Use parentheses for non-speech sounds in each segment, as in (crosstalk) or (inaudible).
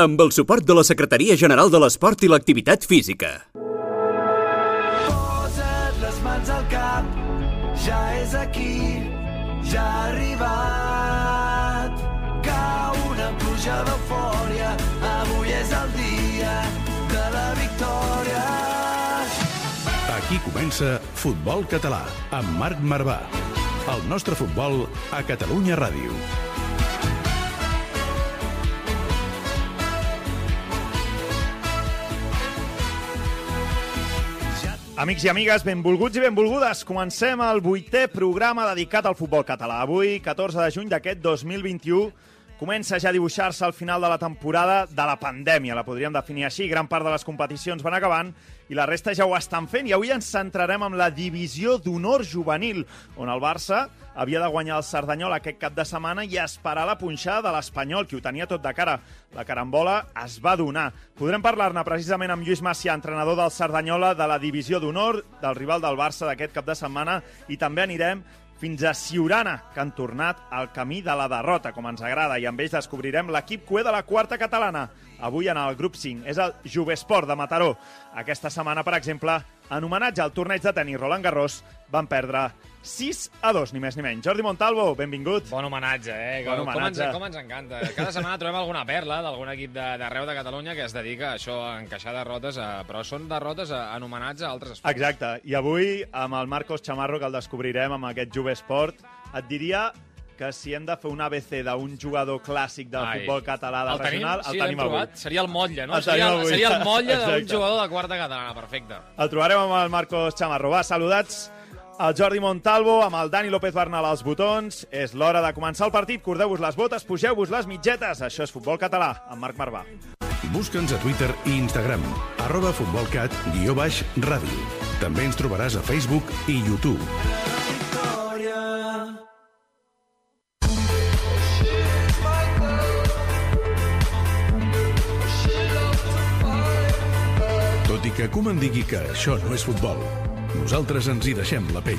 amb el suport de la Secretaria General de l'Esport i l'Activitat Física. Posa't les mans al cap, ja és aquí, ja ha arribat. Cau una pluja d'eufòria, avui és el dia de la victòria. Aquí comença Futbol Català amb Marc Marvà. El nostre futbol a Catalunya Ràdio. Amics i amigues, benvolguts i benvolgudes. Comencem el vuitè programa dedicat al futbol català. Avui, 14 de juny d'aquest 2021, comença ja a dibuixar-se al final de la temporada de la pandèmia, la podríem definir així. Gran part de les competicions van acabant i la resta ja ho estan fent. I avui ens centrarem en la divisió d'honor juvenil, on el Barça havia de guanyar el Cerdanyol aquest cap de setmana i esperar la punxada de l'Espanyol, qui ho tenia tot de cara. La carambola es va donar. Podrem parlar-ne precisament amb Lluís Macià, entrenador del Cerdanyola de la divisió d'honor, del rival del Barça d'aquest cap de setmana, i també anirem fins a Siurana, que han tornat al camí de la derrota, com ens agrada, i amb ells descobrirem l'equip cué de la quarta catalana. Avui en el grup 5 és el Jovesport de Mataró. Aquesta setmana, per exemple, en homenatge al torneig de tenis Roland Garros, van perdre 6 a 2, ni més ni menys. Jordi Montalvo, benvingut. Bon homenatge, eh? Bon Com, homenatge. ens, com ens encanta. Cada setmana trobem alguna perla d'algun equip d'arreu de, de Catalunya que es dedica a això, a encaixar derrotes, a, però són derrotes a, en homenatge a altres esports. Exacte. I avui, amb el Marcos Chamarro, que el descobrirem amb aquest Jovesport, et diria que si hem de fer un ABC d'un jugador clàssic del Ai. futbol català del el tenim, regional, sí, el tenim avui. trobat. Seria el motlle, no? El seria, tenim avui. seria el motlle d'un jugador de quarta catalana, perfecte. El trobarem amb el Marcos Chamarro. Va, saludats el Jordi Montalvo, amb el Dani López Bernal als botons. És l'hora de començar el partit. Cordeu-vos les botes, pugeu-vos les mitgetes. Això és Futbol Català, amb Marc Marvà. Busca'ns a Twitter i Instagram, arroba futbolcat, guió baix, ràdio. També ens trobaràs a Facebook i YouTube. Tot i que Koeman digui que això no és futbol, nosaltres ens hi deixem la pell.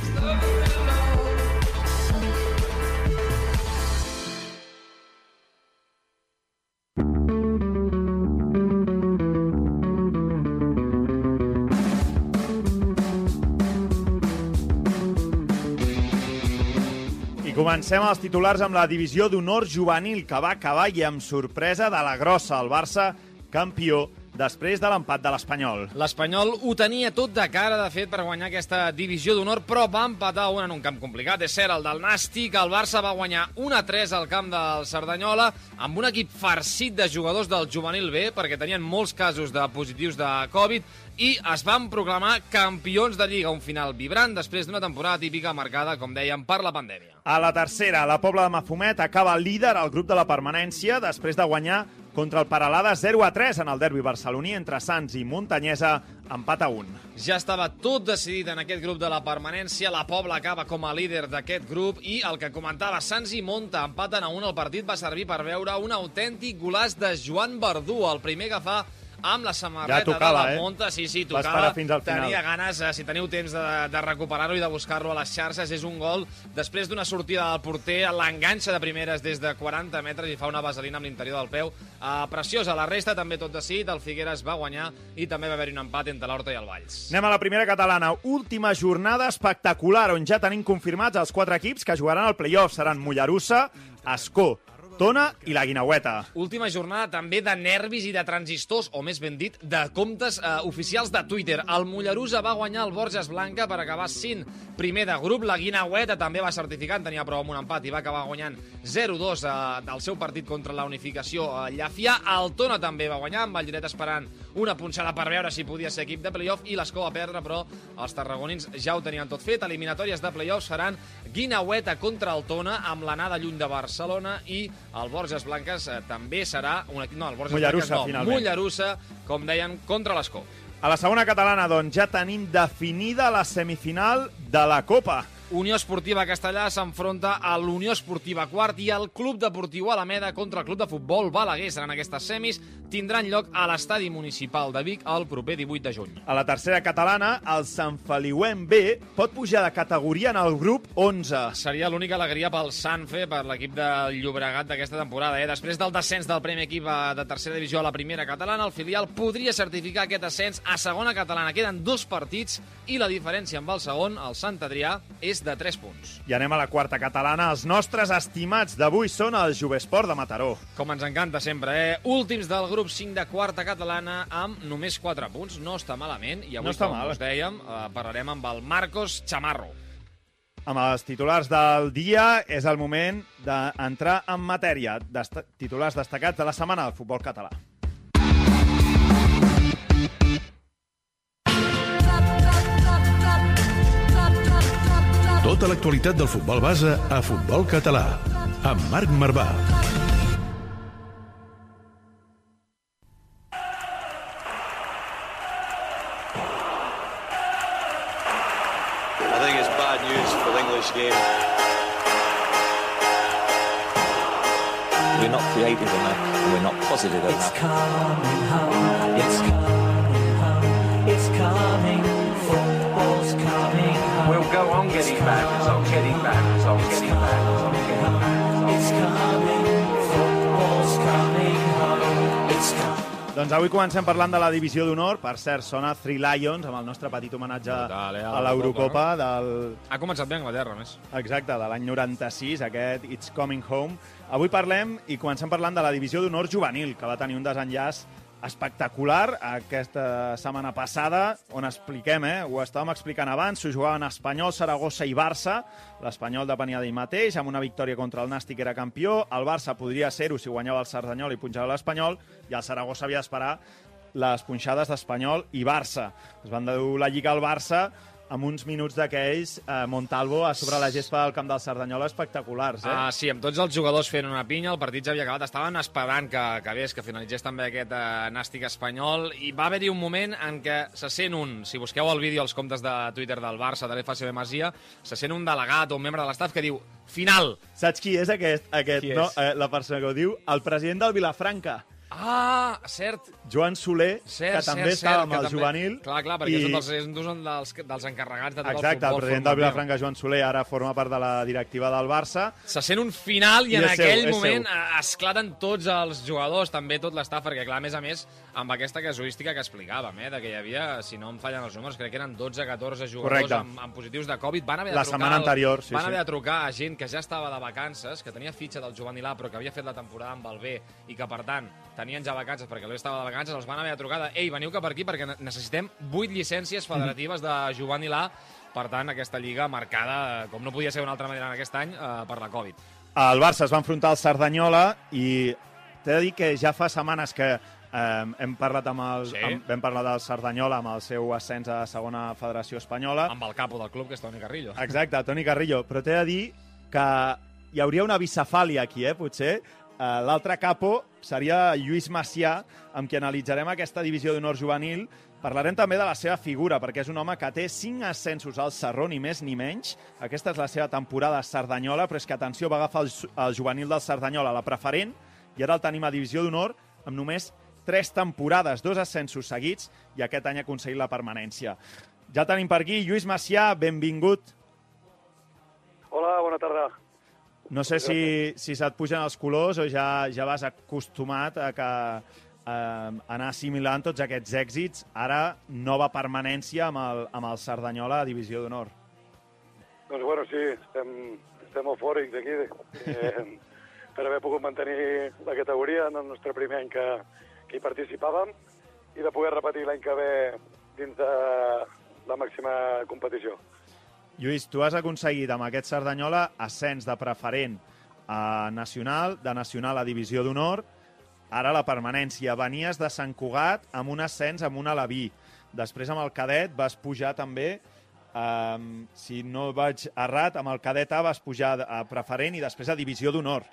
I comencem els titulars amb la divisió d'honor juvenil, que va acabar i amb sorpresa de la grossa. El Barça, campió, després de l'empat de l'Espanyol. L'Espanyol ho tenia tot de cara, de fet, per guanyar aquesta divisió d'honor, però va empatar una en un camp complicat. És cert, el del Nàstic, el Barça va guanyar 1-3 al camp del Cerdanyola, amb un equip farcit de jugadors del juvenil B, perquè tenien molts casos de positius de Covid, i es van proclamar campions de Lliga, un final vibrant després d'una temporada típica marcada, com dèiem, per la pandèmia. A la tercera, la Pobla de Mafumet acaba líder al grup de la permanència després de guanyar contra el Paralada 0 a 3 en el derbi barceloní entre Sants i Muntanyesa, empat a 1. Ja estava tot decidit en aquest grup de la permanència. La Pobla acaba com a líder d'aquest grup i el que comentava Sants i Monta empaten a un el partit va servir per veure un autèntic golaç de Joan Verdú, el primer que fa amb la samarreta Ja tocava, de la eh? Monta. Sí, sí, Va tocava. fins al final. Tenia ganes, eh, si teniu temps de, de recuperar-lo i de buscar-lo a les xarxes, és un gol després d'una sortida del porter, l'enganxa de primeres des de 40 metres i fa una vaselina amb l'interior del peu. Uh, preciosa, la resta també tot decidit, el Figueres va guanyar i també va haver-hi un empat entre l'Horta i el Valls. Anem a la primera catalana. Última jornada espectacular, on ja tenim confirmats els quatre equips que jugaran al playoff. Seran Mollerussa, Escó, Tona i la Guinaueta. Última jornada també de nervis i de transistors, o més ben dit, de comptes eh, oficials de Twitter. El Mollerusa va guanyar el Borges Blanca per acabar sent primer de grup. La Guinaueta també va certificar, en tenia prou amb un empat i va acabar guanyant 0-2 eh, del seu partit contra la unificació a Llafià. El Tona també va guanyar, amb el Lloret esperant una punxada per veure si podia ser equip de playoff i l'Escó va perdre, però els tarragonins ja ho tenien tot fet. Eliminatòries de playoff seran Guinaueta contra el Tona, amb l'anada lluny de Barcelona i el Borges Blanques eh, també serà un equip... No, el Borges Mollerussa, Blanques no, finalment. Mollerussa, com deien, contra l'Escó. A la segona catalana, doncs, ja tenim definida la semifinal de la Copa. Unió Esportiva Castellà s'enfronta a l'Unió Esportiva Quart i el Club Deportiu Alameda contra el Club de Futbol Balaguer. Seran aquestes semis, tindran lloc a l'estadi municipal de Vic el proper 18 de juny. A la tercera catalana, el Sant Feliuem B pot pujar de categoria en el grup 11. Seria l'única alegria pel Sanfe, per l'equip del Llobregat d'aquesta temporada. Eh? Després del descens del primer equip eh, de tercera divisió a la primera catalana, el filial podria certificar aquest ascens a segona catalana. Queden dos partits i la diferència amb el segon, el Sant Adrià, és de 3 punts. I anem a la quarta catalana. Els nostres estimats d'avui són el Jovesport de Mataró. Com ens encanta sempre, eh? Últims del grup 5 de quarta catalana amb només 4 punts. No està malament. I avui, No està com mal. us dèiem, eh, parlarem amb el Marcos Chamarro. Amb els titulars del dia és el moment d'entrar en matèria. Desta titulars destacats de la setmana del futbol català. Tota l'actualitat del futbol base a Futbol Català. Amb Marc Marvà. I think it's bad news for the English game. We're not creative enough, and we're not positive It's enough. coming home, it's coming getting back, results, getting back, results, getting back, getting back. It's coming, football's coming home, it's coming. Doncs avui comencem parlant de la divisió d'honor. Per cert, sona Three Lions, amb el nostre petit homenatge eh, a a l'Eurocopa del, Ha començat bé a Anglaterra, més. Exacte, de l'any 96, aquest It's Coming Home. Avui parlem i comencem parlant de la divisió d'honor juvenil, que va tenir un desenllaç espectacular aquesta setmana passada, on expliquem, eh, ho estàvem explicant abans, s'ho jugaven Espanyol, Saragossa i Barça. L'Espanyol depenia d'ell mateix, amb una victòria contra el Nàstic era campió. El Barça podria ser-ho si guanyava el Cerdanyol i punxava l'Espanyol, i el Saragossa havia d'esperar les punxades d'Espanyol i Barça. Es van dur la Lliga al Barça amb uns minuts d'aquells eh, Montalvo a sobre la gespa del camp del Cerdanyola espectaculars, eh? Ah, sí, amb tots els jugadors fent una pinya, el partit ja havia acabat. Estaven esperant que acabés, que finalitzés també aquest eh, nàstic espanyol, i va haver-hi un moment en què se sent un, si busqueu el vídeo als comptes de Twitter del Barça, de l'FCB Masia, se sent un delegat o un membre de l'estaf que diu final. Saps qui és aquest? aquest Qui no? és? Eh, la persona que ho diu? El president del Vilafranca, Ah, cert, Joan Soler, cert, que també cert, estava cert, amb el també- juvenil. Clar, clar, perquè i- és un dels, és un dels, dels encarregats de tot Exacte, el el futbol. president del. Vilafranca, Joan Soler, ara forma part de la directiva del Barça. Se sent un final i, I en seu, aquell moment seu. eh, esclaten tots els jugadors, també tot l'estaf, perquè clar, a més a més, amb aquesta casuística que explicàvem, eh, de que hi havia, si no em fallen els números, crec que eren 12-14 jugadors Correcte. amb, amb positius de Covid. Van haver de La trucar setmana anterior, sí, Van sí. haver de trucar a gent que ja estava de vacances, que tenia fitxa del juvenil A, però que havia fet la temporada amb el B i que, per tant, tenien ja vacances perquè l'E estava de vacances, els van haver de trucar de ei, veniu cap per aquí perquè ne- necessitem 8 llicències federatives de juvenil A per tant, aquesta lliga marcada, com no podia ser d'una altra manera en aquest any, eh, per la Covid. El Barça es va enfrontar al Cerdanyola i t'he de dir que ja fa setmanes que eh, hem parlat amb el, Sí. amb, vam parlar del Cerdanyola amb el seu ascens a segona federació espanyola. Amb el capo del club, que és Toni Carrillo. Exacte, Toni Carrillo. Però t'he de dir que hi hauria una bicefàlia aquí, eh, potser. Uh, L'altre capo seria Lluís Macià, amb qui analitzarem aquesta divisió d'honor juvenil. Parlarem també de la seva figura, perquè és un home que té 5 ascensos al Serró, ni més ni menys. Aquesta és la seva temporada a Cerdanyola, però és que, atenció, va agafar el, el juvenil del Cerdanyola, la preferent, i ara el tenim a divisió d'honor amb només 3 temporades, dos ascensos seguits, i aquest any ha aconseguit la permanència. Ja tenim per aquí. Lluís Macià, benvingut. Hola, bona tarda. No sé si, si se't pugen els colors o ja, ja vas acostumat a que eh, anar assimilant tots aquests èxits. Ara, nova permanència amb el, amb el Cerdanyola a Divisió d'Honor. Doncs bueno, sí, estem, estem eufòrics aquí eh, (laughs) per haver pogut mantenir la categoria en el nostre primer any que, que hi participàvem i de poder repetir l'any que ve dins de la màxima competició. Lluís, tu has aconseguit amb aquest Cerdanyola ascens de preferent a nacional, de nacional a Divisió d'Honor, ara la permanència. Venies de Sant Cugat amb un ascens amb un Alaví. Després amb el cadet vas pujar també Um, si no vaig errat, amb el cadet A vas pujar a preferent i després a divisió d'honor.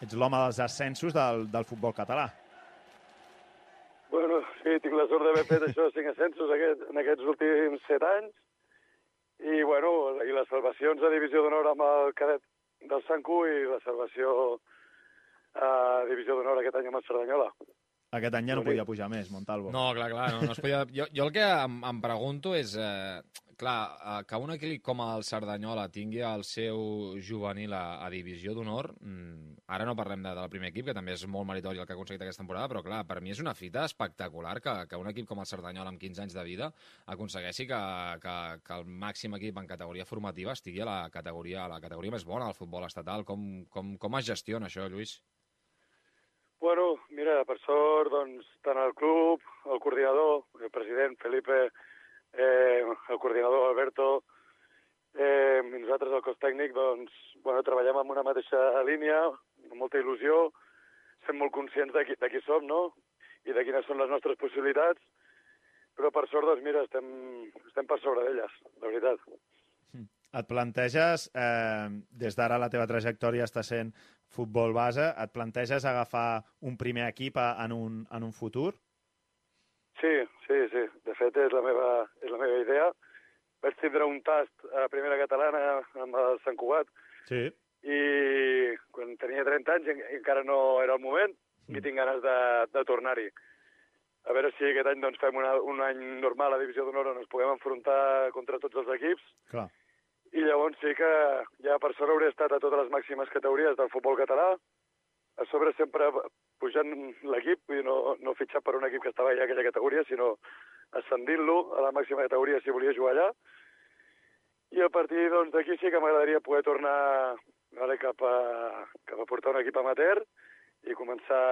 Ets l'home dels ascensos del, del futbol català. Bueno, sí, tinc la sort d'haver fet això, cinc ascensos aquest, en aquests últims set anys I, bueno, i les salvacions a Divisió d'Honor amb el cadet del Sancu i la salvació a Divisió d'Honor aquest any amb el Cerdanyola. Aquest any ja no podia pujar més, Montalvo. No, clar, clar, no, no es podia... Jo, jo el que em, em pregunto és, eh, clar, eh, que un equip com el Cerdanyola tingui el seu juvenil a, a divisió d'honor, mm, ara no parlem de, del primer equip, que també és molt meritori el que ha aconseguit aquesta temporada, però clar, per mi és una fita espectacular que, que un equip com el Cerdanyola amb 15 anys de vida aconsegueixi que, que, que el màxim equip en categoria formativa estigui a la categoria, a la categoria més bona del futbol estatal. Com, com, com es gestiona això, Lluís? Bueno, mira, per sort, doncs, tant el club, el coordinador, el president Felipe, eh, el coordinador Alberto, eh, i nosaltres, el cos tècnic, doncs, bueno, treballem en una mateixa línia, amb molta il·lusió, sent molt conscients de qui, de qui som, no?, i de quines són les nostres possibilitats, però per sort, doncs, mira, estem, estem per sobre d'elles, la veritat. Et planteges, eh, des d'ara la teva trajectòria està sent futbol base, et planteges agafar un primer equip a, en, un, en un futur? Sí, sí, sí. De fet, és la meva, és la meva idea. Vaig tindre un tast a primera catalana amb el Sant Cugat Sí. i quan tenia 30 anys en- encara no era el moment i tinc ganes de, de tornar-hi. A veure si aquest any doncs, fem una, un any normal a Divisió d'Honor on ens puguem enfrontar contra tots els equips Clar. I llavors sí que ja per sort hauré estat a totes les màximes categories del futbol català, a sobre sempre pujant l'equip, vull dir, no, no fitxat per un equip que estava ja a aquella categoria, sinó ascendint-lo a la màxima categoria si volia jugar allà. I a partir doncs, d'aquí sí que m'agradaria poder tornar ara cap a, cap a portar un equip amateur i començar,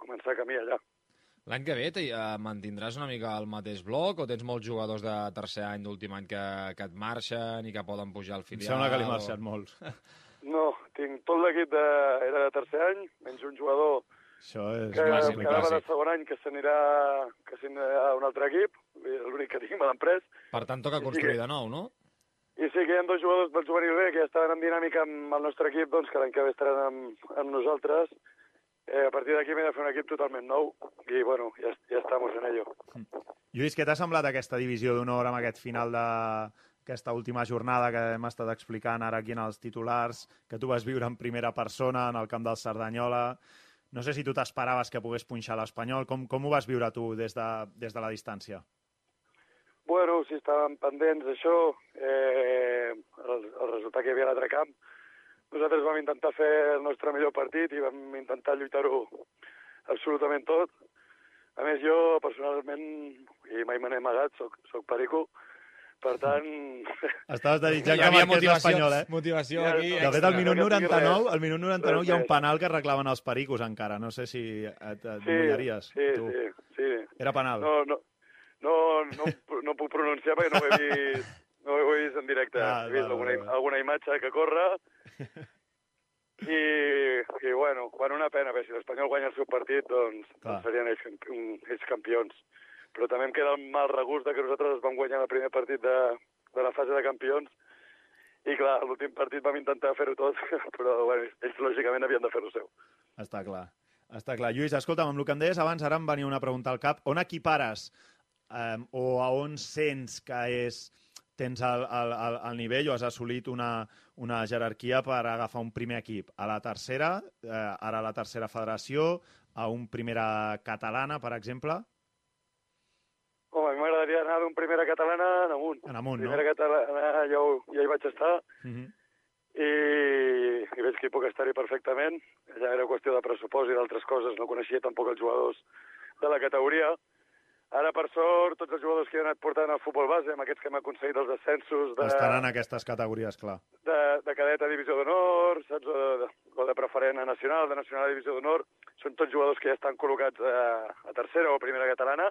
començar camí allà. L'any que ve te, eh, mantindràs una mica el mateix bloc o tens molts jugadors de tercer any, d'últim any, que, que et marxen i que poden pujar al Em filial? sembla que li o- marxen molts. (laughs) No, tinc tot l'equip de, era de tercer any, menys un jugador Això és que clàssic, quedava de segon any que s'anirà que s'anirà a un altre equip, l'únic que tinc, me l'han pres. Per tant, toca Sí, construir que- de nou, no? I sí que hi ha dos jugadors del juvenil B que ja estaven en dinàmica amb el nostre equip, doncs que l'any que ve estaran amb, amb nosaltres. Eh, a partir d'aquí m'he de fer un equip totalment nou i, bueno, ja, ja estamos en ello. Lluís, què t'ha semblat aquesta divisió d'honor amb aquest final d'aquesta última jornada que hem estat explicant ara aquí en els titulars, que tu vas viure en primera persona en el camp del Cerdanyola? No sé si tu t'esperaves que pogués punxar l'Espanyol. Com, com ho vas viure tu des de, des de la distància? Bueno, si estàvem pendents d'això, eh, el, el resultat que hi havia a l'altre camp, nosaltres vam intentar fer el nostre millor partit i vam intentar lluitar-ho absolutament tot. A més, jo, personalment, i mai me n'he amagat, soc, soc perico, per tant... (laughs) Estaves desitjant Hi que havia motivació, l'Espanyol, eh? motivació Ja, aquí. de De fet, al minut No tinc 99, res. al minut 99 hi ha un penal que reclamen els pericos encara. No sé si et, et Sí, mullaries, sí, tu. sí, sí. Era penal. No, no, no, no, no puc pronunciar perquè no ho he vist, no ho he vist en directe. Ah, he vist val, alguna, val, val. alguna imatge que corre (laughs) i, i bueno, bueno, una pena, perquè si l'Espanyol guanya el seu partit, doncs, Clar. doncs serien ells, ells campions. Però també em queda el mal regust de que nosaltres vam guanyar el primer partit de, de la fase de campions i clar, l'últim partit vam intentar fer-ho tot, (laughs) però bueno, ells lògicament havien de fer-ho seu. Està clar. Està clar. Lluís, escolta'm, amb el que em deies abans, ara em venia una pregunta al cap. On equipares eh, o a on sents que és tens el, el, el, el nivell o has assolit una, una jerarquia per agafar un primer equip? A la tercera, eh, ara a la tercera federació, a un primera catalana, per exemple? Home, a mi m'agradaria anar d'un primera catalana en amunt. En amunt, no? primera catalana ja, ho, ja hi vaig estar Uh -huh. i, i veig que hi puc estar-hi perfectament. Allà era qüestió de pressupost i d'altres coses. No coneixia tampoc els jugadors de la categoria. Ara, per sort, tots els jugadors que he anat portant al futbol base, amb aquests que hem aconseguit els ascensos de, Estan en aquestes categories, clar. de, de cadet a divisió d'honor, saps? O de, o de preferent a nacional, de nacional a divisió d'honor, són tots jugadors que ja estan col·locats a, a tercera o a primera catalana,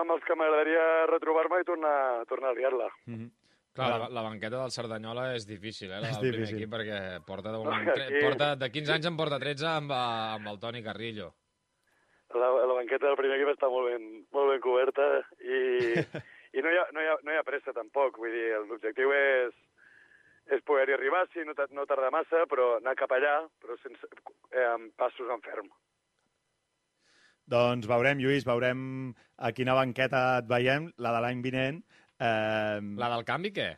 amb els que m'agradaria retrobar-me i tornar, tornar a liar-la. Uh -huh. Clar, la, la banqueta del Cerdanyola és difícil, eh, la És del primer difícil. equip, perquè porta, de, moment, aquí- porta de 15 anys en porta 13 amb, eh, amb el Toni Carrillo. La, la banqueta del primer equip està molt ben, molt ben coberta i, (laughs) i no, hi ha, no, hi ha, no hi ha pressa tampoc. Vull dir, l'objectiu és, és poder-hi arribar, sí, no, no tardar massa, però anar cap allà, però sense, eh, amb passos en ferm. Doncs veurem, Lluís, veurem a quina banqueta et veiem, la de l'any vinent. Eh, La del canvi, què?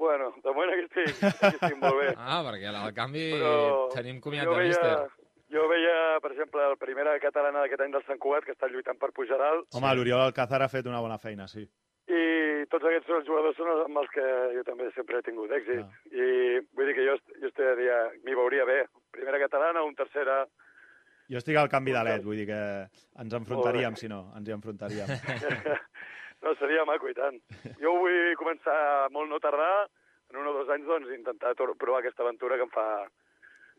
Bueno, de moment aquí estic, aquí estic molt bé. Ah, perquè la del canvi Però tenim comiat de veia, míster. Jo veia, per exemple, la primera catalana d'aquest any del Sant Cugat, que està lluitant per pujar alt, home, l'Oriol Alcázar ha fet una bona feina, sí. i tots aquests els jugadors són els amb els que jo també sempre he tingut èxit. Ah. I vull dir que jo, jo estaria, m'hi veuria bé. Primera catalana, un tercera... Jo estic al canvi de led, vull dir que ens enfrontaríem, si no, ens hi enfrontaríem. (laughs) no, seria maco i tant. Jo vull començar molt no tardar, en un o dos anys, doncs, intentar provar aquesta aventura que em fa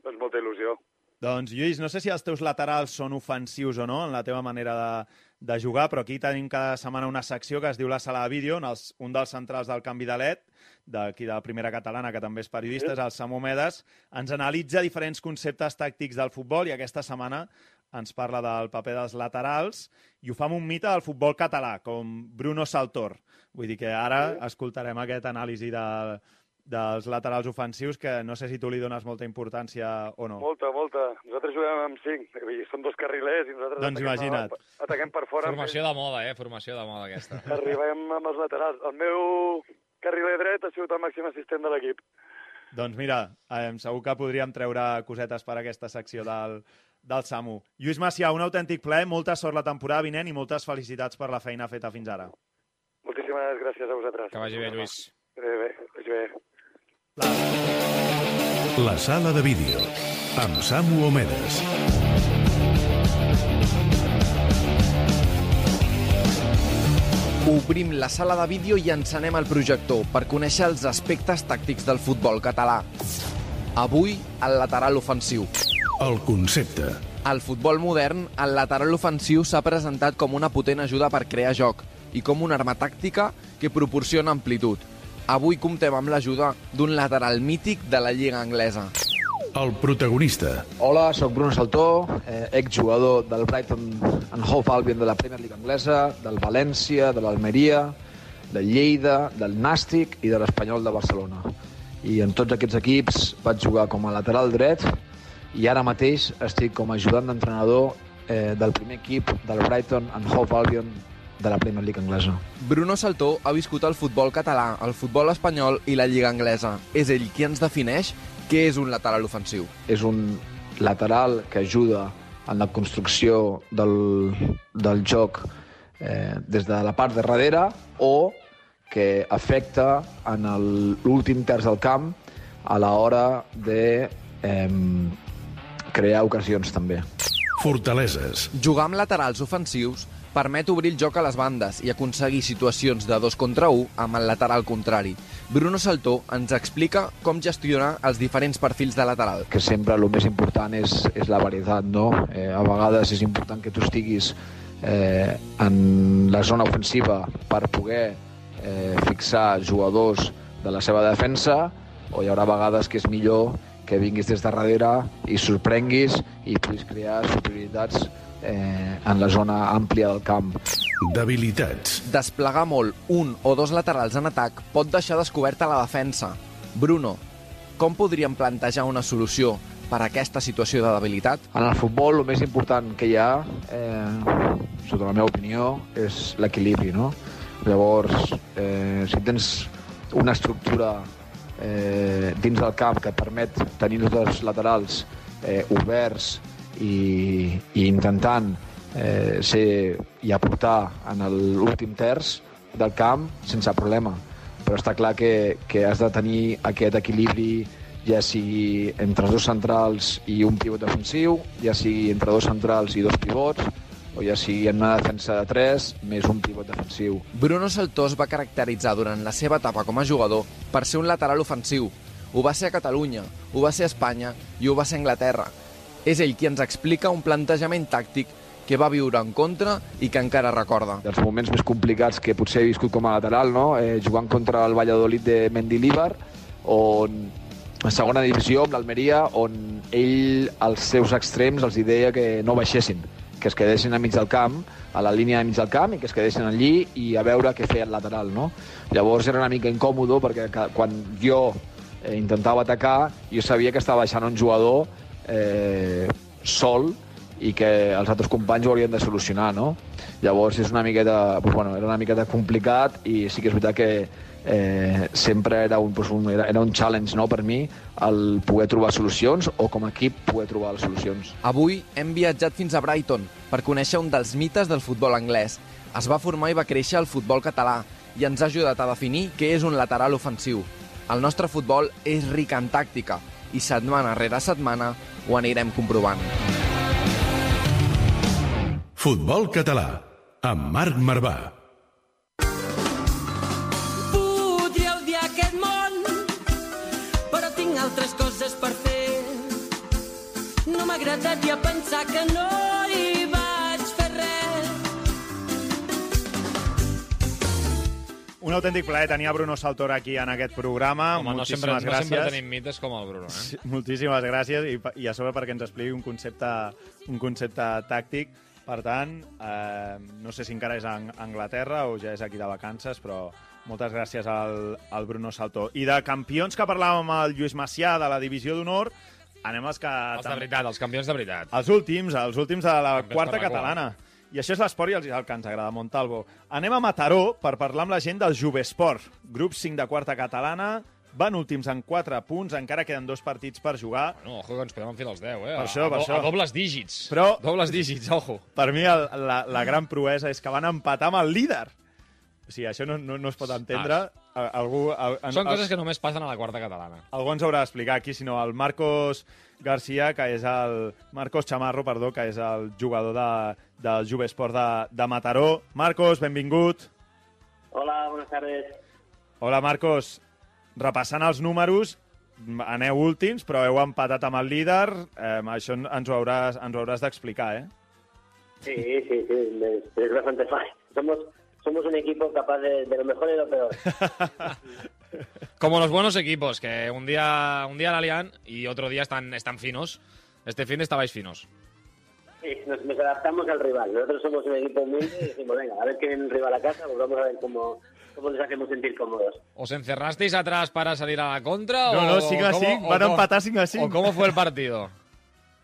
doncs, molta il·lusió. Doncs, Lluís, no sé si els teus laterals són ofensius o no en la teva manera de, de jugar, però aquí tenim cada setmana una secció que es diu la sala de vídeo, on els, un dels centrals del canvi de led, d'aquí de la primera catalana, que també és periodista, és el Samu Medes, ens analitza diferents conceptes tàctics del futbol i aquesta setmana ens parla del paper dels laterals i ho fa amb un mite del futbol català, com Bruno Saltor. Vull dir que ara escoltarem aquest anàlisi de, dels laterals ofensius que no sé si tu li dones molta importància o no. Molta, molta. Nosaltres juguem amb cinc, són dos carrilers i nosaltres Doncs ataquem, imagina't. A, ataquem per fora. Formació de moda, eh? Formació de moda, aquesta. (laughs) Arribem amb els laterals. El meu carriler dret ha sigut el màxim assistent de l'equip. Doncs mira, eh, segur que podríem treure cosetes per aquesta secció del, del Samu. Lluís Macià, un autèntic plaer, molta sort la temporada vinent i moltes felicitats per la feina feta fins ara. Moltíssimes gràcies a vosaltres. Que vagi bé, Lluís. Bé, bé, que vagi bé. La sala de vídeo, amb Samu Omedes. Obrim la sala de vídeo i encenem el projector per conèixer els aspectes tàctics del futbol català. Avui, el lateral ofensiu. El concepte. Al futbol modern, el lateral ofensiu s'ha presentat com una potent ajuda per crear joc i com una arma tàctica que proporciona amplitud. Avui comptem amb l'ajuda d'un lateral mític de la Lliga Anglesa. El protagonista. Hola, sóc Bruno Saltó, eh, exjugador del Brighton and Hove Albion de la Premier League anglesa, del València, de l'Almeria, del Lleida, del Nàstic i de l'Espanyol de Barcelona. I en tots aquests equips vaig jugar com a lateral dret i ara mateix estic com a ajudant d'entrenador eh, del primer equip del Brighton and Hove Albion de la Premier League anglesa. Bruno Saltó ha viscut el futbol català, el futbol espanyol i la Lliga Anglesa. És ell qui ens defineix què és un lateral ofensiu. és un lateral que ajuda en la construcció del, del joc eh, des de la part de darrere o que afecta en el- l'últim terç del camp a l'hora de eh, crear ocasions també. Fortaleses. Jugar amb laterals ofensius permet obrir el joc a les bandes i aconseguir situacions de dos contra un amb el lateral contrari. Bruno Saltó ens explica com gestionar els diferents perfils de lateral. que sempre el més important és, és la varietat, no? Eh, a vegades és important que tu estiguis eh, en la zona ofensiva per poder eh, fixar jugadors de la seva defensa o hi haurà vegades que és millor que vinguis des de darrere i sorprenguis i puguis crear superioritats eh, en la zona àmplia del camp. Debilitats. Desplegar molt un o dos laterals en atac pot deixar descoberta la defensa. Bruno, com podríem plantejar una solució per a aquesta situació de debilitat? En el futbol, el més important que hi ha, eh, sota la meva opinió, és l'equilibri, no? Llavors, eh, si tens una estructura eh, dins del camp que et permet tenir els dos laterals eh, oberts i, i intentant eh, ser i aportar en l'últim terç del camp sense problema. Però està clar que, que has de tenir aquest equilibri ja sigui entre dos centrals i un pivot defensiu, ja sigui entre dos centrals i dos pivots, o ja sigui en una defensa de tres més un pivot defensiu. Bruno Saltó es va caracteritzar durant la seva etapa com a jugador per ser un lateral ofensiu. Ho va ser a Catalunya, ho va ser a Espanya i ho va ser a Anglaterra. És ell qui ens explica un plantejament tàctic que va viure en contra i que encara recorda. Dels moments més complicats que potser he viscut com a lateral, no? eh, jugant contra el Valladolid de Mendilíbar, on a segona divisió amb l'Almeria, on ell, als seus extrems, els deia que no baixessin, que es quedessin a mig del camp, a la línia de mig del camp, i que es quedessin allí i a veure què feia el lateral, no? Llavors era una mica incòmodo, perquè quan jo eh, intentava atacar, jo sabia que estava baixant un jugador eh, sol i que els altres companys ho haurien de solucionar, no? Llavors és una miqueta, doncs, bueno, era una miqueta complicat i sí que és veritat que eh, sempre era un, doncs, un, era, era un challenge no, per mi el poder trobar solucions o com a equip poder trobar les solucions. Avui hem viatjat fins a Brighton per conèixer un dels mites del futbol anglès. Es va formar i va créixer el futbol català i ens ha ajudat a definir què és un lateral ofensiu. El nostre futbol és ric en tàctica i setmana rere setmana ho anirem comprovant. Futbol català, amb Marc Marvà. Podria odiar aquest món, però tinc altres coses per fer. No m'agradaria pensar que no Un autèntic plaer tenir a Bruno Saltor aquí en aquest programa. Home, no Moltíssimes sempre, no gràcies. sempre tenim mites com el Bruno, eh? Sí, moltíssimes gràcies i, i a sobre perquè ens expliqui un concepte, un concepte tàctic. Per tant, eh, no sé si encara és a Ang- Anglaterra o ja és aquí de vacances, però moltes gràcies al, al Bruno Saltor. I de campions que parlàvem amb el Lluís Macià de la Divisió d'Honor, anem als que... Els de veritat, els campions de veritat. Els últims, els últims de la Campions quarta catalana. I això és l'esport i el, el que ens agrada, Montalvo. Anem a Mataró per parlar amb la gent del Jovesport. Grup 5 de quarta catalana, van últims en 4 punts, encara queden dos partits per jugar. No, ojo, que ens podem enfilar els 10, eh? Per això, a, per a, això. A dobles dígits. Però- Dobles dígits, ojo. Per mi el, la, la gran proesa és que van empatar amb el líder. O sigui, això no, no, no es pot entendre. A- Algú, a, Són coses que només passen a la quarta catalana. Algú ens haurà d'explicar aquí, sinó el Marcos Garcia, que és el... Marcos Chamarro, perdó, que és el jugador de, del Jovesport de, de Mataró. Marcos, benvingut. Hola, buenas tardes. Hola, Marcos. Repassant els números, aneu últims, però heu empatat amb el líder. Eh, això ens ho hauràs, ens ho hauràs d'explicar, eh? Sí, sí, sí, es, es bastante fácil. Somos, somos un equipo capaz de, de lo mejor y lo peor. (laughs) Como los buenos equipos, que un día, un día la lian y otro día están, están finos. Este fin estabais finos. Sí, nos, nos adaptamos al rival. Nosotros somos un equipo humilde y decimos, venga, a ver qué viene el rival a casa, pues vamos a ver cómo, cómo nos hacemos sentir cómodos. ¿Os encerrasteis atrás para salir a la contra? No, o, no, 5 a cómo- 5, o van cómo- empatar 5 a 5. ¿O cómo fue el partido?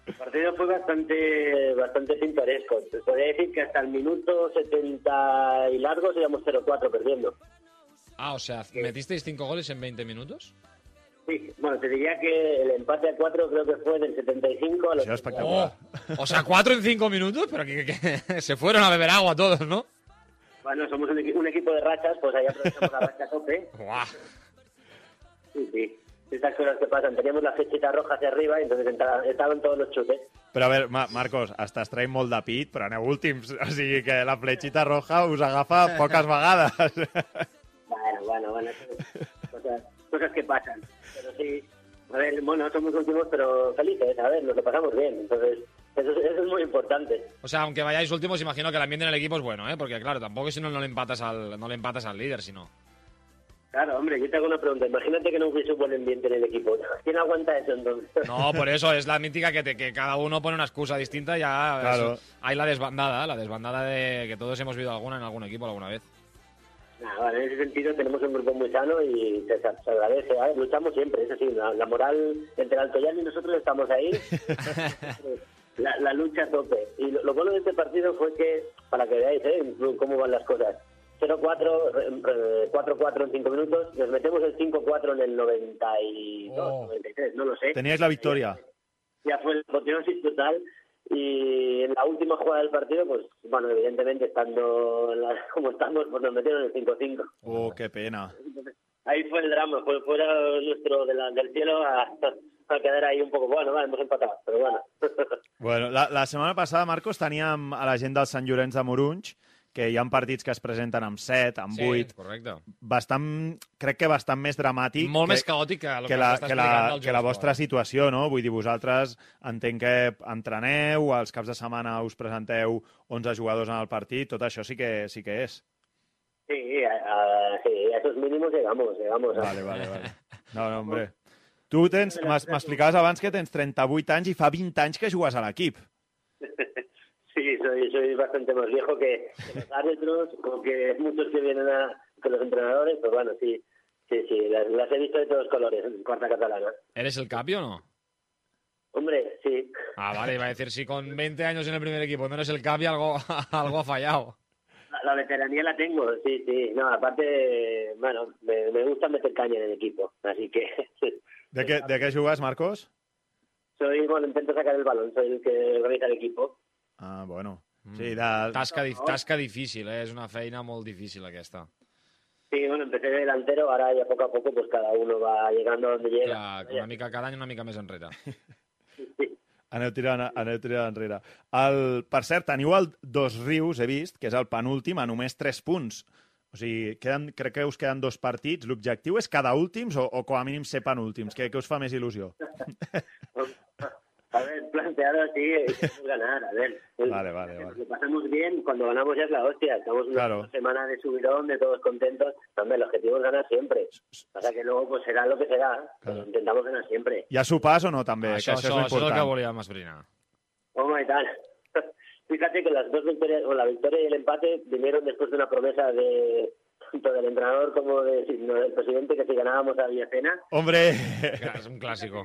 El partido fue bastante bastante pintoresco. Te podría decir que hasta el minuto 70 y largos íbamos 0-4 perdiendo. Ah, o sea, ¿metisteis 5 goles en 20 minutos? Sí, bueno, te diría que el empate a 4 creo que fue del 75 a los... Oh, o sea, 4 en 5 minutos, pero que, que- que se fueron a beber agua todos, ¿no? Bueno, somos un, equi- un equipo de rachas, pues ahí aprovechamos la racha tope. (laughs) Buah. Sí, sí. Estas cosas que pasan. Teníamos la flechita roja hacia arriba y entonces entra- estaban todos los chutes. Però a veure, Ma Marcos, estàs traient molt de pit, però aneu últims. O sigui que la fletxita roja us agafa poques vegades. (laughs) Bueno, bueno, bueno. Cosas, cosas que pasan. Pero sí, a ver, bueno, somos últimos, pero felices, a ver, nos lo pasamos bien. Entonces, eso, es- eso es muy importante. O sea, aunque vayáis últimos, imagino que el ambiente en el equipo es bueno, ¿eh? Porque claro, tampoco si no, no le empatas al, no le empatas al líder, sino. Claro, hombre, yo te hago una pregunta. Imagínate que no hubiese un buen ambiente en el equipo. ¿Quién aguanta eso entonces? No, por eso es la mítica que, te- que cada uno pone una excusa distinta. Ya Claro. eso- hay la desbandada, la desbandada de que todos hemos vivido alguna en algún equipo alguna vez. En ese sentido tenemos un grupo muy sano y se, se agradece. ¿vale? Luchamos siempre, es así. La, la moral entre Altoyano y nosotros estamos ahí. (laughs) la, la lucha a tope. Y lo, lo bueno de este partido fue que, para que veáis ¿eh? cómo van las cosas, 0-4, eh, 4-4 en 5 minutos, nos metemos el 5-4 en el 92, Oh. 93, no lo sé. Teníais la victòria. Ya fue la apoteosis total. Y en la última jugada del partido, pues, bueno, evidentemente, estando en la- (laughs) como estamos, pues nos metieron el 5-5. Oh, que pena. Ahí fue el drama, fue fuera nuestro de la- del cielo a, a quedar ahí un poco, bueno, vale, hemos empatado, pero bueno. (laughs) Bueno, la, la setmana passada, Marcos, teníem a la gent del Sant Llorenç de Morunys, que hi ha partits que es presenten amb 7, amb 8, correcte. bastant, crec que bastant més dramàtic Molt que, més caòtic que el que que, la, que, la, que la vostra situació, no? Vull dir, vosaltres entenc que entreneu, als caps de setmana us presenteu 11 jugadors en el partit, tot això sí que, sí que és. Sí, a, a- sí, a esos mínimos llegamos, llegamos. Vale, vale, vale. No, no, hombre. (laughs) Tu tens, m'explicaves abans que tens 38 anys i fa 20 anys que jugues a l'equip. (laughs) Sí, soy, soy bastante más viejo que, los árbitros, que muchos que vienen a, que los entrenadores, pues bueno, sí, sí, sí, las, las he visto de todos colores en cuarta catalana. ¿Eres el capi o no? Hombre, sí. Ah, vale, iba a decir, si con 20 años en el primer equipo no eres el capi, algo, (laughs) algo ha fallado. La, la veteranía la tengo, sí, sí. No, aparte, bueno, me, me gusta meter caña en el equipo, así que (laughs) De què, de què jugues, Marcos? soy, bueno, intento sacar el balón, soy el que organiza el equipo. Ah, bueno. Mm. Sí, de... Tasca, di- tasca difícil, eh? és una feina molt difícil aquesta. Sí, bueno, empecé de delantero, ahora ya poco a poco, pues cada uno va llegando a donde llega. Clar, una mica cada any una mica més enrere. (laughs) Aneu tirant, aneu tirant enrere. El, per cert, teniu el Dos Rius, he vist, que és el penúltim, a només 3 punts. O sigui, queden, crec que us queden dos partits. L'objectiu és cada últims o, o com a mínim ser penúltims? Què, què us fa més il·lusió? (laughs) (laughs) A ver, planteado así, (laughs) queremos ganar, a ver. Vale, vale, vale. Lo pasamos bien, cuando ganamos ya es la hostia. Estamos una Claro. semana de subidón, de todos contentos. Hombre, el objetivo es ganar siempre. Pasa que luego pues será lo que será. Claro. Intentamos ganar siempre. Hi ha sopars o no, també? Això, que això, això és això és el que volíem esbrinar. Oh, y tal. (laughs) Fíjate que las dos victorias, o la victoria y el empate vinieron después de una promesa de tanto del entrenador como de, del presidente que si ganábamos a Villacena. Hombre! (laughs) És un clàssico.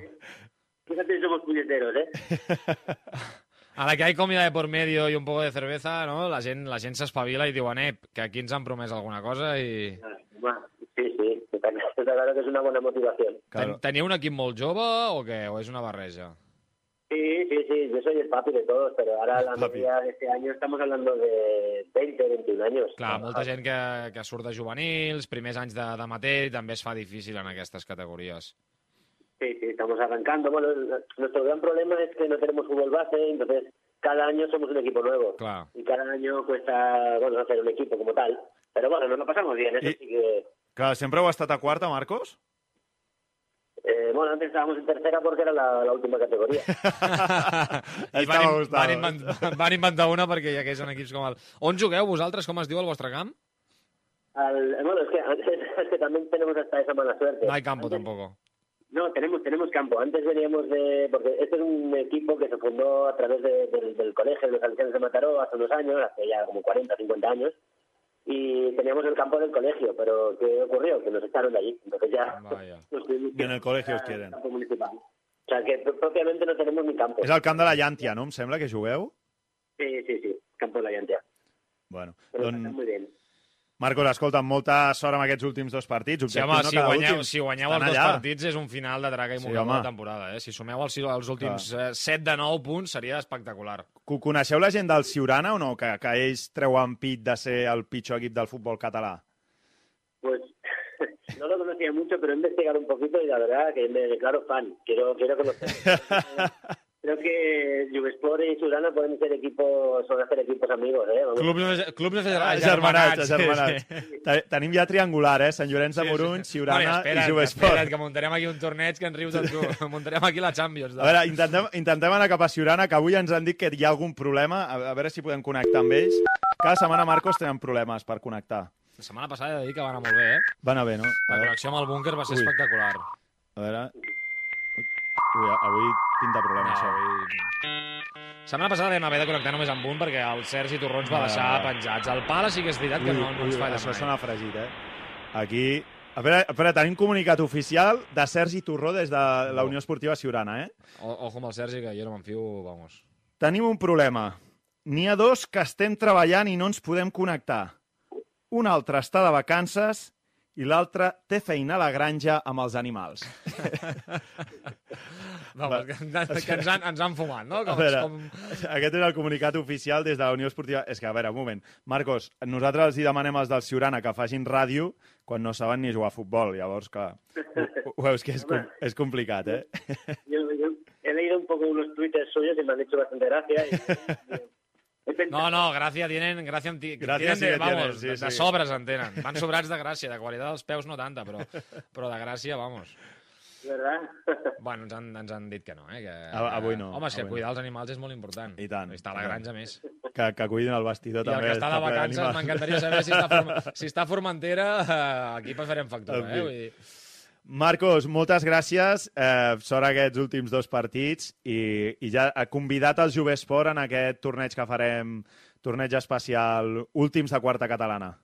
Fíjate si somos puñeteros, ¿eh? (laughs) A la que hay comida de por medio y un poco de cerveza, no? la gent la gent s'espavila i diuen, eh, que aquí ens han promès alguna cosa i... Bueno, sí, sí, está (laughs) claro que es una buena motivación. Ten, teniu un equip molt jove o què? O és una barreja? Sí, sí, sí, yo soy el papi de todos, pero ahora la media de este año estamos hablando de 20, 21 años. Clar, molta gent que, que surt de juvenils, primers anys de, de mater, i també es fa difícil en aquestes categories. Sí, sí, estamos arrancando. Bueno, nuestro gran problema es que no tenemos fútbol base, entonces cada año somos un equipo nuevo. Clar. Y cada año cuesta, bueno, hacer un equipo como tal. Pero bueno, nos lo pasamos bien, eso Y- sí que... Que sempre heu estat a quarta, Marcos? Eh, bueno, antes estábamos en tercera porque era la, la última categoría. (laughs) (laughs) I van, in, van, inventar, (laughs) van inventar una perquè hi hagués un equips com el... On jugueu vosaltres? Com es diu el vostre camp? Al- eh, bueno, es que, es que también tenemos hasta esa mala suerte. No hay campo tampoco. No, tenemos, tenemos campo. Antes veníamos de... Porque este es un equipo que se fundó a través de- del, del colegio de los Salesianos de Mataró hace unos años, hace ya como 40, 50 años. Y teníamos el campo del colegio, pero ¿qué ocurrió? Que nos echaron de allí. Entonces ya... (laughs) nos tuvimos Ni en el colegio os quieren. campo municipal. O sea que pr- propiamente no tenemos ni campo. És el camp de la Llàntia, no? Em sembla que jugueu? Sí, sí, sí. Campo de la Llantea. Bueno, Pero doncs, está muy bien. Marcos, escolta, molta sort amb aquests últims dos partits. Sí, Objectiu, home, no? si guanyeu, últim. si guanyeu els dos allà. partits és un final de traca i Sí, sí, de home. la temporada. Eh? Si sumeu els, els últims eh, 7 de 9 punts seria espectacular. Co- Coneixeu la gent del Ciurana o no? Que, que ells treuen pit de ser el pitjor equip del futbol català. Pues (laughs) no lo conocía mucho, pero he investigado un poquito y la verdad que me declaro fan. Quiero, quiero conocer. (laughs) Creo que Juvesport y Surana pueden ser equipos, son hacer equipos amigos, ¿eh? Vamos. Clubs, clubs Ah, germanats, germanats. Te- Tenim ja triangular, eh? Sant Llorenç de Morunys, Ciurana bueno, espera't, i Jovesport. Espera't, que muntarem aquí un torneig que ens rius amb tu. (laughs) muntarem aquí la Champions. A veure, intentem, intentem anar cap a Ciurana, que avui ens han dit que hi ha algun problema. A, a veure si podem connectar amb ells. Cada setmana, Marcos, tenen problemes per connectar. La setmana passada he de dir que va anar molt bé, eh? Va anar bé, no? A La connexió amb el búnquer va ser Ui. espectacular. a veure... Ui, avui pinta problema, No, això. avui... Setmana passada vam haver de connectar només amb un perquè el Sergi Torrons va Ah. deixar penjats. El pala sí que és veritat que no, no ens falla això mai. sona fregit, eh? Aquí... A veure, a veure, tenim comunicat oficial de Sergi Torró des de la Unió Esportiva Ciurana, eh? O, ojo amb el Sergi, que jo no me'n fio, vamos. Tenim un problema. N'hi ha dos que estem treballant i no ens podem connectar. Un altre està de vacances i l'altre té feina a la granja amb els animals. Vamos, que, que ens, han, ens han fumat, no? A Com, veure, com... aquest és el comunicat oficial des de la Unió Esportiva... És que, a veure, un moment. Marcos, nosaltres els hi demanem als del Ciurana que facin ràdio quan no saben ni jugar a futbol. Llavors, clar, ho, ho veus que és, com, és complicat, eh? Yo, yo he leído un poco unos twitters suyos y me han hecho bastante gracia. Y, pensado- (laughs) No, no, gràcia tienen, gràcia, en ti, Gràcia tienen sí vamos, tienen, sí, de, de sí. sobres en tenen. Van sobrats de gràcia, de qualitat dels peus no tanta, però, però de gràcia, vamos. ¿Verdad? Bueno, ens han, ens han dit que no, eh? Que, A- avui no, Home, és que avui no. cuidar els animals és molt important. I tant. Està a la i granja més. Que, que cuidin el vestidor I el també. que està de vacances, m'encantaria saber si està, form... si està a Formentera, eh, aquí farem factura, eh? Vull dir... Marcos, moltes gràcies. Eh, sort aquests últims dos partits i, i ja ha convidat el Jovesport en aquest torneig que farem, torneig especial últims de quarta catalana.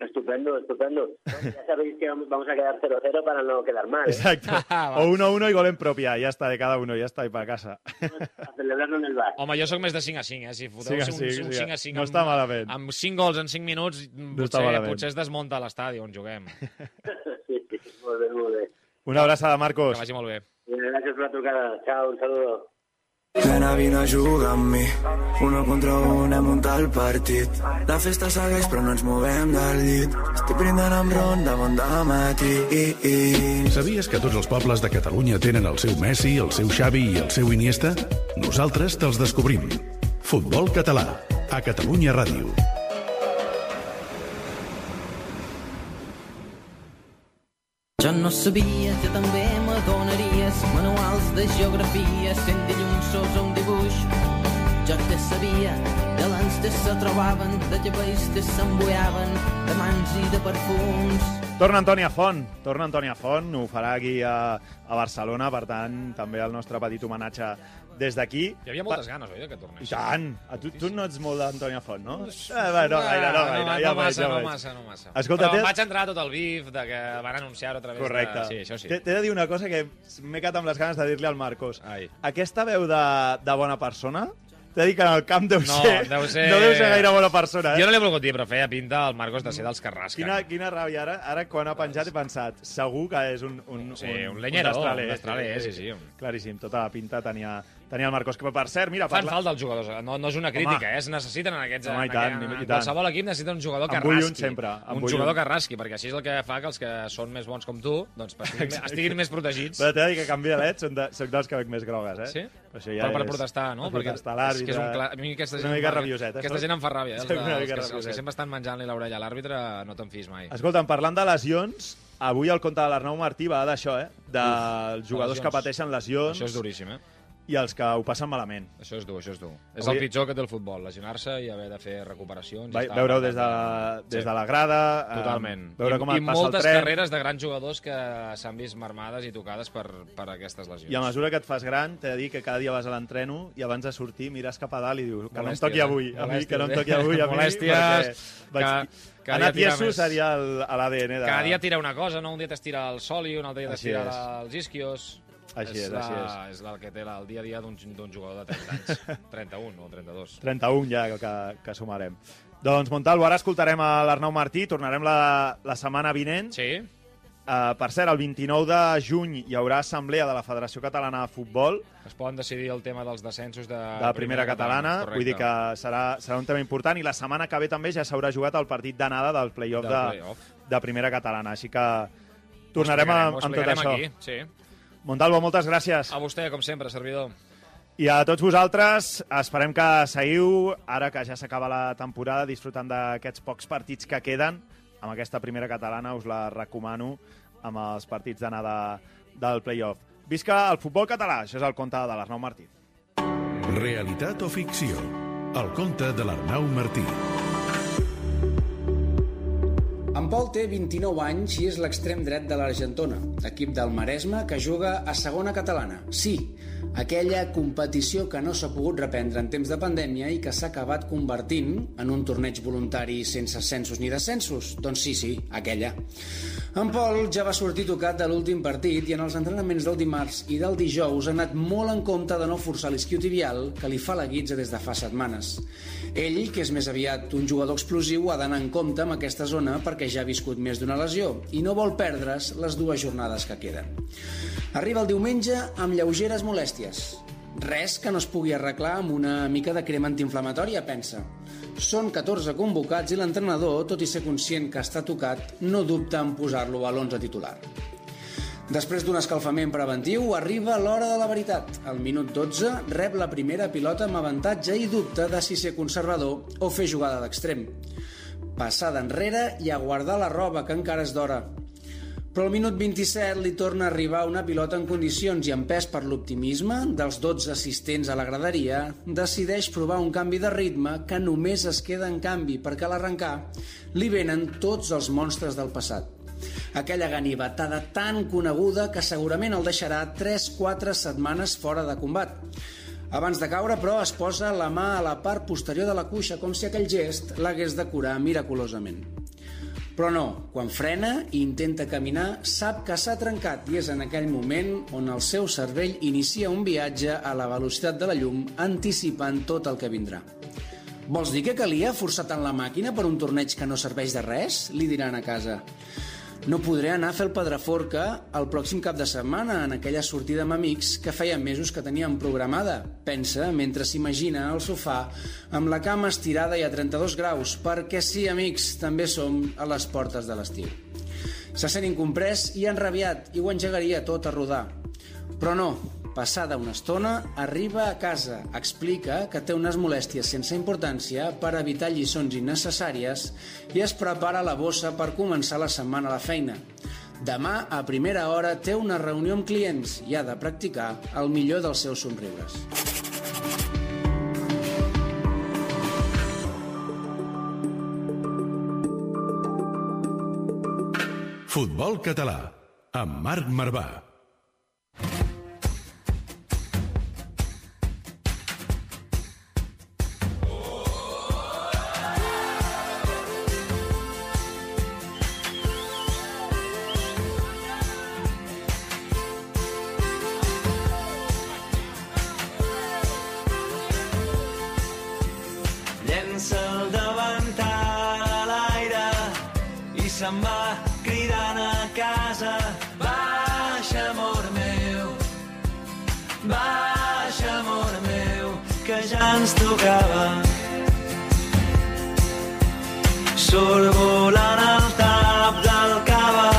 Estupendo. estupendo. Ya sabéis que vamos a quedar 0-0 para no quedar mal. ¿eh? Exacto. (laughs) O 1-1 i gol en propia. Ja està, de cada uno, ja està, i per casa. A celebrarlo en el bar. Home, jo sóc més de 5 a 5, eh? Si foteu 5 a un, 5, un, sí. 5 a 5 No amb, està malament. amb 5 gols en 5 minuts, potser, està malament. potser es desmunta l'estadi on juguem. Sí, (laughs) sí, molt bé, molt bé. Una abraçada, Marcos. Que vagi molt bé. Gràcies per la trucada. Chao, un saludo. Nena, vine a jugar amb mi. Uno contra un hem muntat el partit. La festa segueix però no ens movem del llit. Estic brindant amb ron de bon matí. Sabies que tots els pobles de Catalunya tenen el seu Messi, el seu Xavi i el seu Iniesta? Nosaltres te'ls descobrim. Futbol català, a Catalunya Ràdio. Jo no sabia que també m'adonaries manuals de geografia sent dilluns un dibuix. Jo te sabia, de l'ans te se trobaven, de llavells te s'embuiaven, de mans i de perfums. Torna Antònia Font, torna Antònia Font, ho farà aquí a, a Barcelona, per tant, també el nostre petit homenatge des d'aquí. Hi havia moltes ganes, oi, que tornés? I tant! A tu, tu no ets molt d'Antònia Font, no? Eh, va, no, gaire, no, gaire. no, ja no massa, ja no massa, no massa. Escolta, Però vaig entrar tot el bif de que van anunciar-ho a través Correcte. de... Sí, això sí. T'he de dir una cosa que m'he quedat amb les ganes de dir-li al Marcos. Ai. Aquesta veu de, de bona persona, t'he dir que en el camp deu, No, ser, deu ser... no deu ser gaire bona persona. Eh? Jo no l'he volgut dir, però feia pinta el Marcos de ser dels que rasquen. Quina, quina ràbia, ara, ara quan ha penjat he pensat, segur que és un... un Sí, un leñero, destraler, un destraler, sí, sí. Claríssim, tota la pinta tenia, tenia el Marcos. Que, per cert, mira... Fan parla- falta els jugadors, no, no és una crítica, eh? es necessiten en aquests... Home, en, tant, en, en, tant. qualsevol equip necessita un jugador que En vull un rasqui. sempre, en un jugador un. que rasqui, perquè així és el que fa que els que són més bons com tu doncs, estiguin, estiguin més protegits. Però t'he de dir que canvi de led, soc, de, soc dels que veig més grogues, eh? Sí? Per, això Però per és- protestar, no? Per protestar l'àrbitre. És que és un cla... A mi aquesta gent, una mica em fa- rabioset, eh? Aquesta gent em fa ràbia, eh? Els, de, els, que, els que sempre estan menjant-li l'orella a l'àrbitre, no te'n fis mai. Escolta'm, parlant de lesions, avui el conte de l'Arnau Martí va d'això, eh? Dels jugadors que pateixen lesions Això és duríssim, eh? I els que ho passen malament. Això és dur, això és dur. És Avui- el pitjor que té el futbol, lesionar-se i haver de fer recuperacions. i Va, Veure-ho des de, des Sí. de la grada, eh, Totalment. veure I, com I passa el moltes tren, carreres de grans jugadors que s'han vist marmades i tocades per, per aquestes lesions. i a mesura que et fas gran, t'he de dir que cada dia vas a l'entreno i abans de sortir mires cap a dalt i dius que no em toqui avui, eh? a mi, que no em toqui avui a mi, Molèsties, perquè vaig... que- cada anar tieso més. seria el- l'ADN de... Cada dia tira una cosa, no? Un dia t'estira el soli, un altre dia t'estira és. els isquios... Així és, la, així és. És el que té la, el dia a dia d'un jugador de 30 anys. 31 o 32. 31 ja que, que sumarem. Doncs, Montalvo, ara escoltarem a l'Arnau Martí, tornarem la, la setmana vinent. Sí. Uh, per cert, el 29 de juny hi haurà assemblea de la Federació Catalana de Futbol Es poden decidir el tema dels descensos de, de la primera catalana, correcte. vull dir que serà, serà un tema important i la setmana que ve també ja s'haurà jugat el partit d'anada del play-off de, play-off. de primera catalana, així que tornarem amb, amb tot això. Aquí, sí. Montalvo, moltes gràcies. A vostè, com sempre, servidor. I a tots vosaltres, esperem que seguiu, ara que ja s'acaba la temporada, disfrutant d'aquests pocs partits que queden. Amb aquesta primera catalana us la recomano amb els partits d'anada del play-off. Visca el futbol català, això és el conte de l'Arnau Martí. Realitat o ficció? El conte de l'Arnau Martí. En Pol té 29 anys i és l'extrem dret de l'Argentona, equip del Maresme que juga a segona catalana. Sí, aquella competició que no s'ha pogut reprendre en temps de pandèmia i que s'ha acabat convertint en un torneig voluntari sense ascensos ni descensos. Doncs sí, sí, aquella. En Pol ja va sortir tocat de l'últim partit i en els entrenaments del dimarts i del dijous ha anat molt en compte de no forçar l'isquiotibial que li fa la guitza des de fa setmanes. Ell, que és més aviat un jugador explosiu, ha d'anar en compte amb aquesta zona perquè ja ha viscut més d'una lesió i no vol perdre's les dues jornades que queden. Arriba el diumenge amb lleugeres molèsties. Res que no es pugui arreglar amb una mica de crema antiinflamatòria, pensa. Són 14 convocats i l'entrenador, tot i ser conscient que està tocat, no dubta en posar-lo a l'11 titular. Després d'un escalfament preventiu, arriba l'hora de la veritat. Al minut 12 rep la primera pilota amb avantatge i dubta de si ser conservador o fer jugada d'extrem. Passada enrere i a guardar la roba, que encara és d'hora. Però al minut 27 li torna a arribar una pilota en condicions i empès per l'optimisme dels 12 assistents a la graderia, decideix provar un canvi de ritme que només es queda en canvi perquè a l'arrencar li venen tots els monstres del passat. Aquella ganivetada tan coneguda que segurament el deixarà 3-4 setmanes fora de combat. Abans de caure, però, es posa la mà a la part posterior de la cuixa, com si aquell gest l'hagués de curar miraculosament. Però no, quan frena i intenta caminar, sap que s'ha trencat i és en aquell moment on el seu cervell inicia un viatge a la velocitat de la llum, anticipant tot el que vindrà. Vols dir que calia forçar tant la màquina per un torneig que no serveix de res? Li diran a casa. No podré anar a fer el Pedraforca el pròxim cap de setmana en aquella sortida amb amics que feia mesos que teníem programada. Pensa mentre s'imagina al sofà amb la cama estirada i a 32 graus, perquè sí, amics, també som a les portes de l'estiu. Se sent incomprès i enrabiat i ho engegaria tot a rodar. Però no, passada una estona, arriba a casa, explica que té unes molèsties sense importància per evitar lliçons innecessàries i es prepara la bossa per començar la setmana a la feina. Demà, a primera hora, té una reunió amb clients i ha de practicar el millor dels seus somriures. Futbol català, amb Marc Marvà. Se'n va cridant a casa. Baixa, amor meu, baixa, amor meu, que ja ens tocava. Surt volant el tap del cava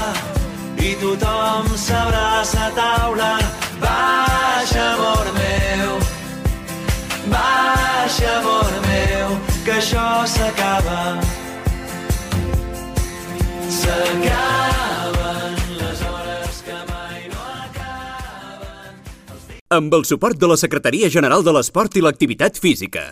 i tothom s'abraça a taula. Baixa, amor meu, baixa, amor meu, que això s'acaba. Amb el suport de la Secretaria General de l'Esport i l'Activitat Física.